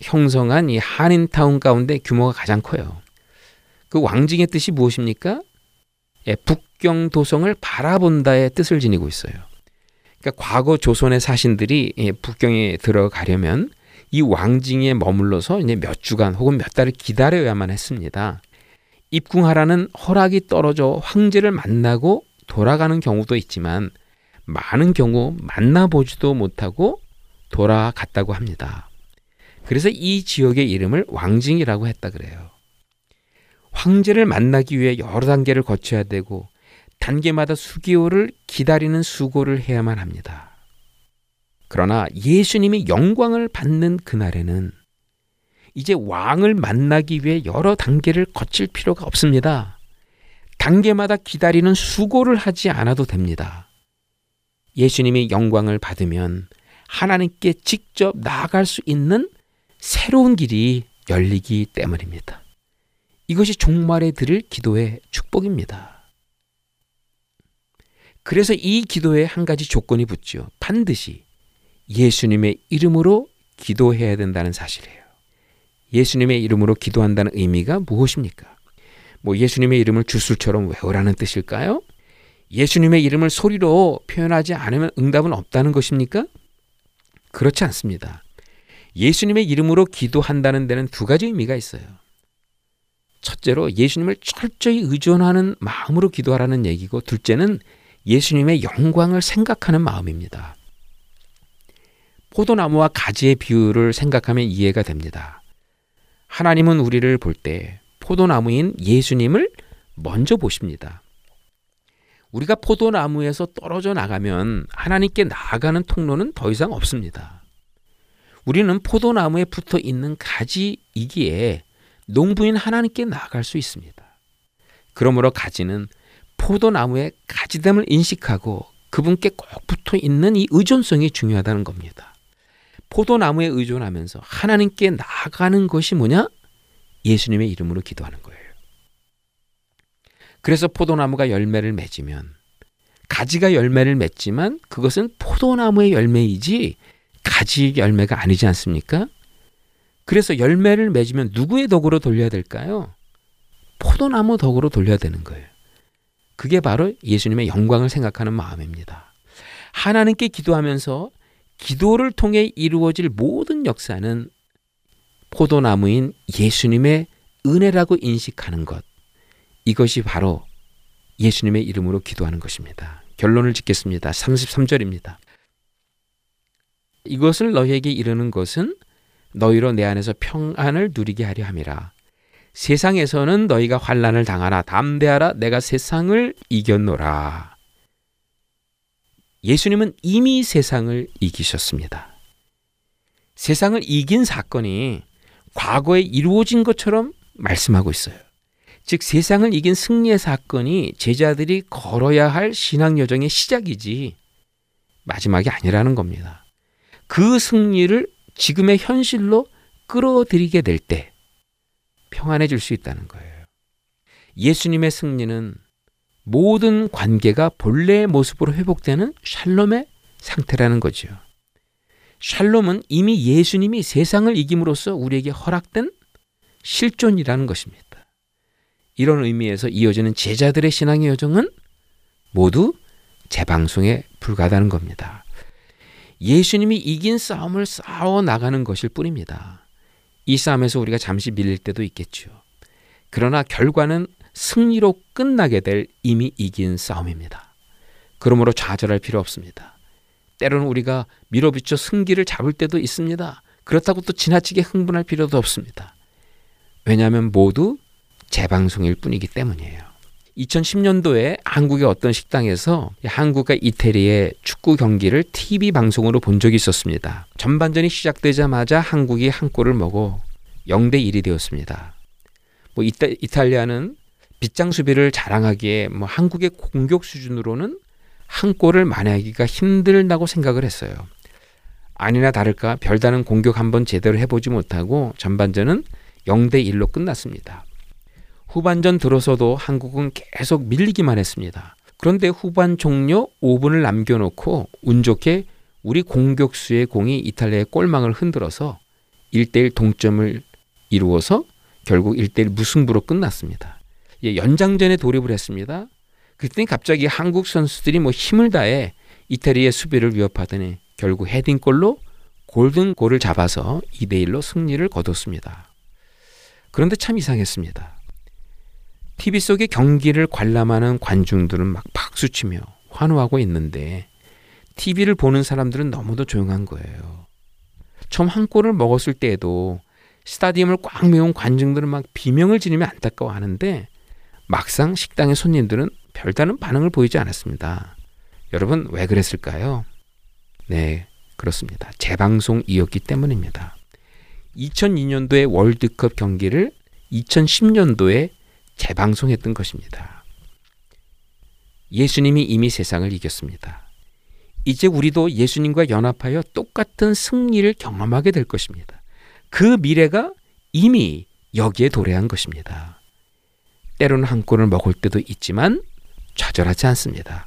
Speaker 6: 형성한 이 한인타운 가운데 규모가 가장 커요. 그 왕징의 뜻이 무엇입니까? 예, 북경 도성을 바라본다의 뜻을 지니고 있어요. 그러니까 과거 조선의 사신들이 예, 북경에 들어가려면 이 왕징에 머물러서 이제 몇 주간 혹은 몇 달을 기다려야만 했습니다. 입궁하라는 허락이 떨어져 황제를 만나고 돌아가는 경우도 있지만 많은 경우 만나보지도 못하고 돌아갔다고 합니다. 그래서 이 지역의 이름을 왕징이라고 했다 그래요. 황제를 만나기 위해 여러 단계를 거쳐야 되고 단계마다 수개월을 기다리는 수고를 해야만 합니다. 그러나 예수님이 영광을 받는 그날에는 이제 왕을 만나기 위해 여러 단계를 거칠 필요가 없습니다. 단계마다 기다리는 수고를 하지 않아도 됩니다. 예수님이 영광을 받으면 하나님께 직접 나아갈 수 있는 새로운 길이 열리기 때문입니다. 이것이 종말에 들을 기도의 축복입니다. 그래서 이 기도에 한 가지 조건이 붙죠. 반드시 예수님의 이름으로 기도해야 된다는 사실이에요. 예수님의 이름으로 기도한다는 의미가 무엇입니까? 뭐 예수님의 이름을 주술처럼 외우라는 뜻일까요? 예수님의 이름을 소리로 표현하지 않으면 응답은 없다는 것입니까? 그렇지 않습니다. 예수님의 이름으로 기도한다는 데는 두 가지 의미가 있어요. 첫째로 예수님을 철저히 의존하는 마음으로 기도하라는 얘기고 둘째는 예수님의 영광을 생각하는 마음입니다. 포도나무와 가지의 비유를 생각하면 이해가 됩니다. 하나님은 우리를 볼 때 포도나무인 예수님을 먼저 보십니다. 우리가 포도나무에서 떨어져 나가면 하나님께 나아가는 통로는 더 이상 없습니다. 우리는 포도나무에 붙어 있는 가지이기에 농부인 하나님께 나아갈 수 있습니다. 그러므로 가지는 포도나무의 가지됨을 인식하고 그분께 꼭 붙어 있는 이 의존성이 중요하다는 겁니다. 포도나무에 의존하면서 하나님께 나아가는 것이 뭐냐? 예수님의 이름으로 기도하는 거예요. 그래서 포도나무가 열매를 맺으면 가지가 열매를 맺지만 그것은 포도나무의 열매이지 가지 열매가 아니지 않습니까? 그래서 열매를 맺으면 누구의 덕으로 돌려야 될까요? 포도나무 덕으로 돌려야 되는 거예요. 그게 바로 예수님의 영광을 생각하는 마음입니다. 하나님께 기도하면서 기도를 통해 이루어질 모든 역사는 포도나무인 예수님의 은혜라고 인식하는 것. 이것이 바로 예수님의 이름으로 기도하는 것입니다. 결론을 짓겠습니다. 33절입니다. 이것을 너희에게 이르는 것은 너희로 내 안에서 평안을 누리게 하려 함이라. 세상에서는 너희가 환란을 당하나 담대하라 내가 세상을 이겼노라. 예수님은 이미 세상을 이기셨습니다. 세상을 이긴 사건이 과거에 이루어진 것처럼 말씀하고 있어요. 즉 세상을 이긴 승리의 사건이 제자들이 걸어야 할 신앙 여정의 시작이지 마지막이 아니라는 겁니다. 그 승리를 지금의 현실로 끌어들이게 될 때 평안해질 수 있다는 거예요. 예수님의 승리는 모든 관계가 본래의 모습으로 회복되는 샬롬의 상태라는 거죠. 샬롬은 이미 예수님이 세상을 이김으로써 우리에게 허락된 실존이라는 것입니다. 이런 의미에서 이어지는 제자들의 신앙의 여정은 모두 재방송에 불과하다는 겁니다. 예수님이 이긴 싸움을 싸워 나가는 것일 뿐입니다. 이 싸움에서 우리가 잠시 밀릴 때도 있겠죠. 그러나 결과는 승리로 끝나게 될 이미 이긴 싸움입니다. 그러므로 좌절할 필요 없습니다. 때로는 우리가 밀어붙여 승기를 잡을 때도 있습니다. 그렇다고 또 지나치게 흥분할 필요도 없습니다. 왜냐하면 모두 재방송일 뿐이기 때문이에요. 2010년도에 한국의 어떤 식당에서 한국과 이태리의 축구 경기를 TV 방송으로 본 적이 있었습니다. 전반전이 시작되자마자 한국이 한 골을 먹어 0대 1이 되었습니다. 뭐 이타, 이탈리아는 빗장 수비를 자랑하기에 뭐 한국의 공격 수준으로는 한 골을 만회하기가 힘들다고 생각을 했어요. 아니나 다를까 별다른 공격 한번 제대로 해보지 못하고 전반전은 0대 1로 끝났습니다. 후반전 들어서도 한국은 계속 밀리기만 했습니다. 그런데 후반 종료 5분을 남겨놓고 운 좋게 우리 공격수의 공이 이탈리아의 골망을 흔들어서 1대1 동점을 이루어서 결국 1대1 무승부로 끝났습니다. 예, 연장전에 돌입을 했습니다. 그랬더니 갑자기 한국 선수들이 뭐 힘을 다해 이태리의 수비를 위협하더니 결국 헤딩골로 골든골을 잡아서 2대1로 승리를 거뒀습니다. 그런데 참 이상했습니다. TV 속의 경기를 관람하는 관중들은 막 박수치며 환호하고 있는데 TV를 보는 사람들은 너무도 조용한 거예요. 처음 한 골을 먹었을 때에도 스타디움을 꽉 메운 관중들은 막 비명을 지르며 안타까워하는데 막상 식당의 손님들은 별다른 반응을 보이지 않았습니다. 여러분 왜 그랬을까요? 네, 그렇습니다. 재방송이었기 때문입니다. 2002년도의 월드컵 경기를 2010년도에 재방송했던 것입니다. 예수님이 이미 세상을 이겼습니다. 이제 우리도 예수님과 연합하여 똑같은 승리를 경험하게 될 것입니다. 그 미래가 이미 여기에 도래한 것입니다. 때로는 한 골을 먹을 때도 있지만 좌절하지 않습니다.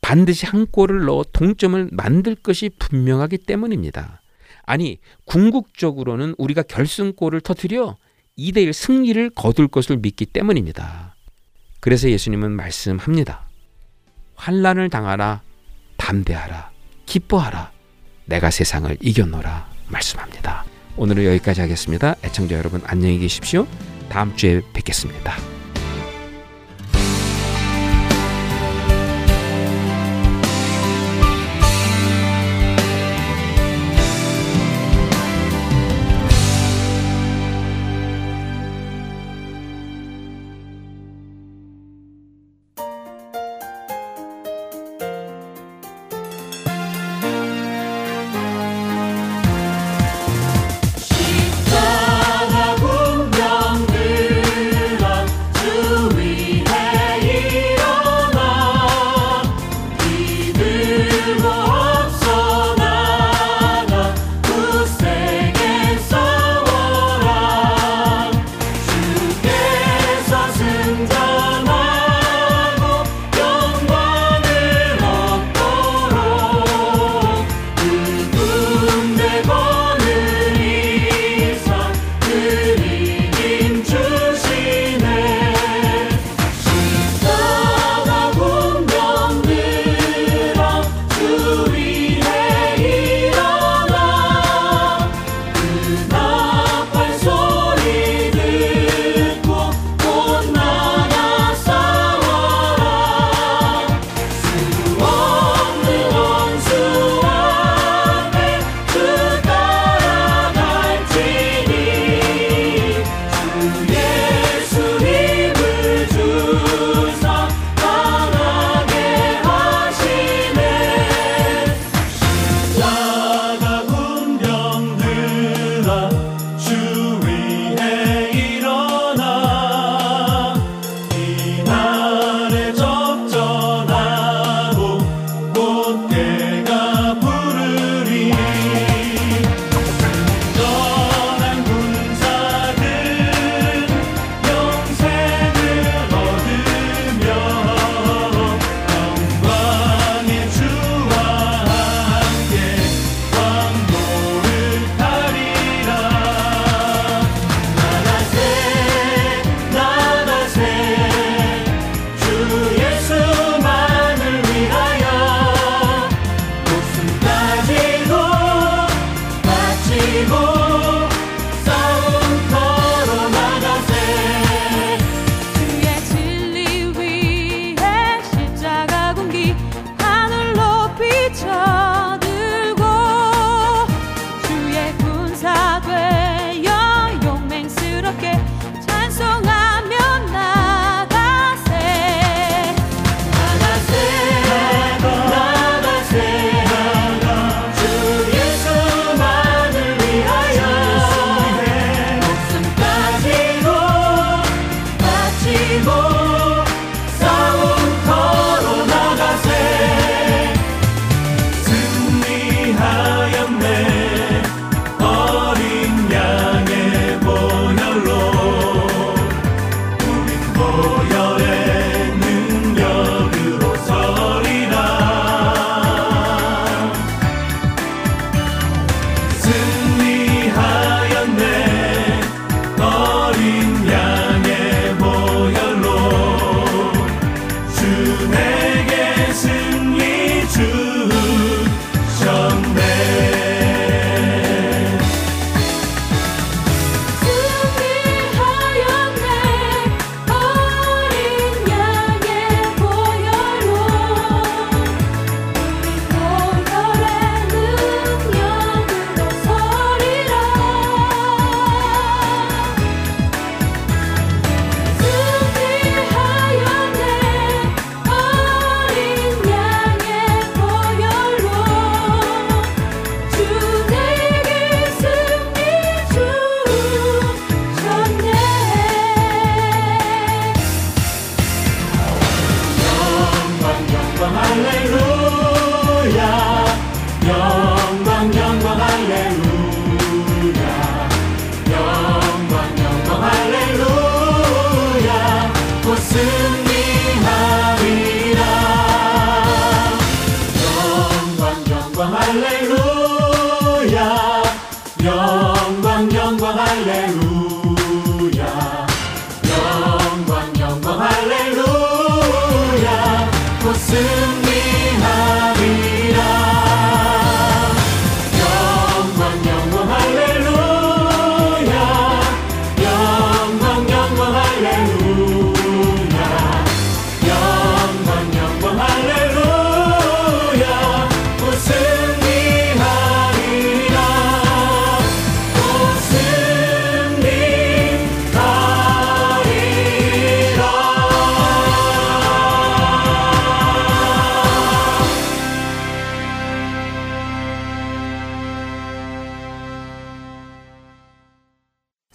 Speaker 6: 반드시 한 골을 넣어 동점을 만들 것이 분명하기 때문입니다. 아니, 궁극적으로는 우리가 결승골을 터뜨려 2대1 승리를 거둘 것을 믿기 때문입니다. 그래서 예수님은 말씀합니다. 환란을 당하라, 담대하라, 기뻐하라. 내가 세상을 이겼노라 말씀합니다. 오늘은 여기까지 하겠습니다. 애청자 여러분 안녕히 계십시오. 다음 주에 뵙겠습니다.
Speaker 5: Savior.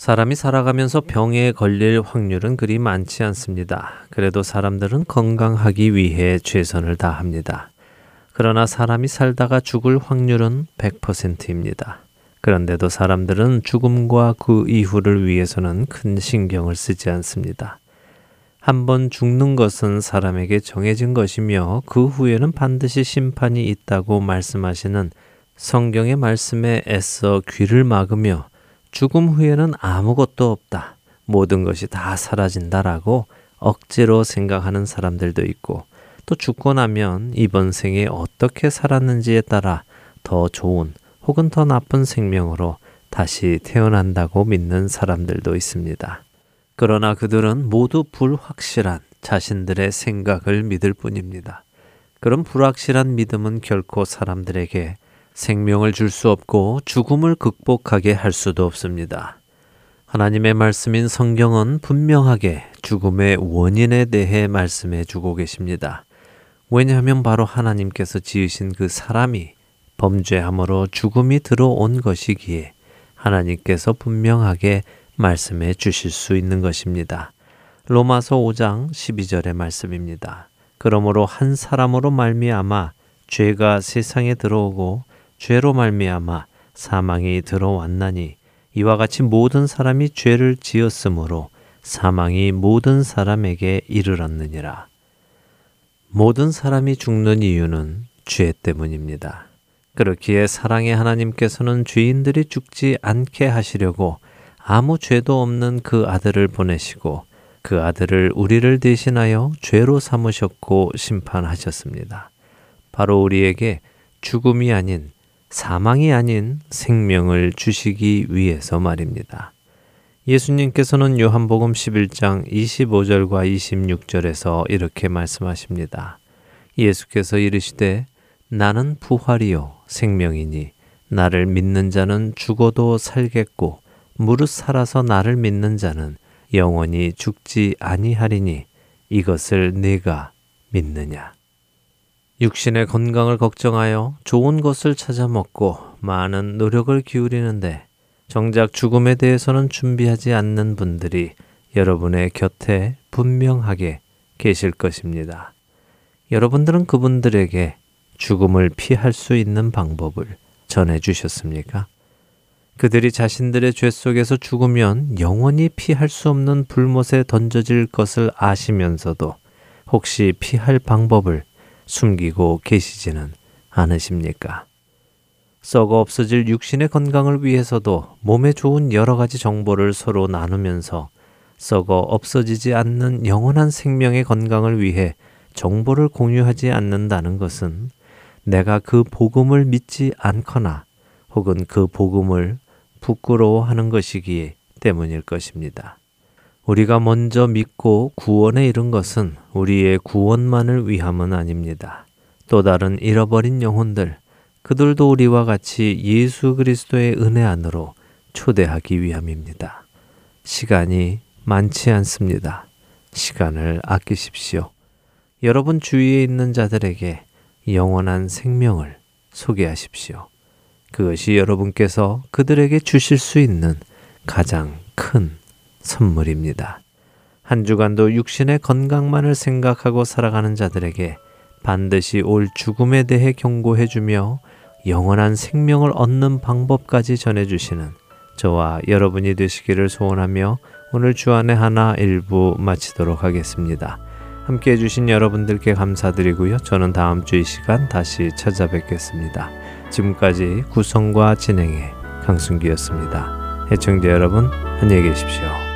Speaker 1: 사람이 살아가면서 병에 걸릴 확률은 그리 많지 않습니다. 그래도 사람들은 건강하기 위해 최선을 다합니다. 그러나 사람이 살다가 죽을 확률은 100%입니다. 그런데도 사람들은 죽음과 그 이후를 위해서는 큰 신경을 쓰지 않습니다. 한번 죽는 것은 사람에게 정해진 것이며 그 후에는 반드시 심판이 있다고 말씀하시는 성경의 말씀에 애써 귀를 막으며 죽음 후에는 아무것도 없다. 모든 것이 다 사라진다라고 억지로 생각하는 사람들도 있고 또 죽고 나면 이번 생에 어떻게 살았는지에 따라 더 좋은 혹은 더 나쁜 생명으로 다시 태어난다고 믿는 사람들도 있습니다. 그러나 그들은 모두 불확실한 자신들의 생각을 믿을 뿐입니다. 그런 불확실한 믿음은 결코 사람들에게 생명을 줄 수 없고 죽음을 극복하게 할 수도 없습니다. 하나님의 말씀인 성경은 분명하게 죽음의 원인에 대해 말씀해 주고 계십니다. 왜냐하면 바로 하나님께서 지으신 그 사람이 범죄함으로 죽음이 들어온 것이기에 하나님께서 분명하게 말씀해 주실 수 있는 것입니다. 로마서 5장 12절의 말씀입니다. 그러므로 한 사람으로 말미암아 죄가 세상에 들어오고 죄로 말미암아 사망이 들어왔나니 이와 같이 모든 사람이 죄를 지었으므로 사망이 모든 사람에게 이르렀느니라. 모든 사람이 죽는 이유는 죄 때문입니다. 그렇기에 사랑의 하나님께서는 죄인들이 죽지 않게 하시려고 아무 죄도 없는 그 아들을 보내시고 그 아들을 우리를 대신하여 죄로 삼으셨고 심판하셨습니다. 바로 우리에게 죽음이 아닌 사망이 아닌 생명을 주시기 위해서 말입니다. 예수님께서는 요한복음 11장 25절과 26절에서 이렇게 말씀하십니다. 예수께서 이르시되 나는 부활이요 생명이니 나를 믿는 자는 죽어도 살겠고 무릇 살아서 나를 믿는 자는 영원히 죽지 아니하리니 이것을 내가 믿느냐. 육신의 건강을 걱정하여 좋은 것을 찾아 먹고 많은 노력을 기울이는데 정작 죽음에 대해서는 준비하지 않는 분들이 여러분의 곁에 분명하게 계실 것입니다. 여러분들은 그분들에게 죽음을 피할 수 있는 방법을 전해 주셨습니까? 그들이 자신들의 죄 속에서 죽으면 영원히 피할 수 없는 불못에 던져질 것을 아시면서도 혹시 피할 방법을 숨기고 계시지는 않으십니까? 썩어 없어질 육신의 건강을 위해서도 몸에 좋은 여러 가지 정보를 서로 나누면서 썩어 없어지지 않는 영원한 생명의 건강을 위해 정보를 공유하지 않는다는 것은 내가 그 복음을 믿지 않거나 혹은 그 복음을 부끄러워하는 것이기 때문일 것입니다. 우리가 먼저 믿고 구원에 이른 것은 우리의 구원만을 위함은 아닙니다. 또 다른 잃어버린 영혼들, 그들도 우리와 같이 예수 그리스도의 은혜 안으로 초대하기 위함입니다. 시간이 많지 않습니다. 시간을 아끼십시오. 여러분 주위에 있는 자들에게 영원한 생명을 소개하십시오. 그것이 여러분께서 그들에게 주실 수 있는 가장 큰 선물입니다. 한 주간도 육신의 건강만을 생각하고 살아가는 자들에게 반드시 올 죽음에 대해 경고해 주며 영원한 생명을 얻는 방법까지 전해 주시는 저와 여러분이 되시기를 소원하며 오늘 주안의 하나 일부 마치도록 하겠습니다. 함께 해주신 여러분들께 감사드리고요. 저는 다음 주 이 시간 다시 찾아뵙겠습니다. 지금까지 구성과 진행의 강순기였습니다. 애청자 여러분 안녕히 계십시오.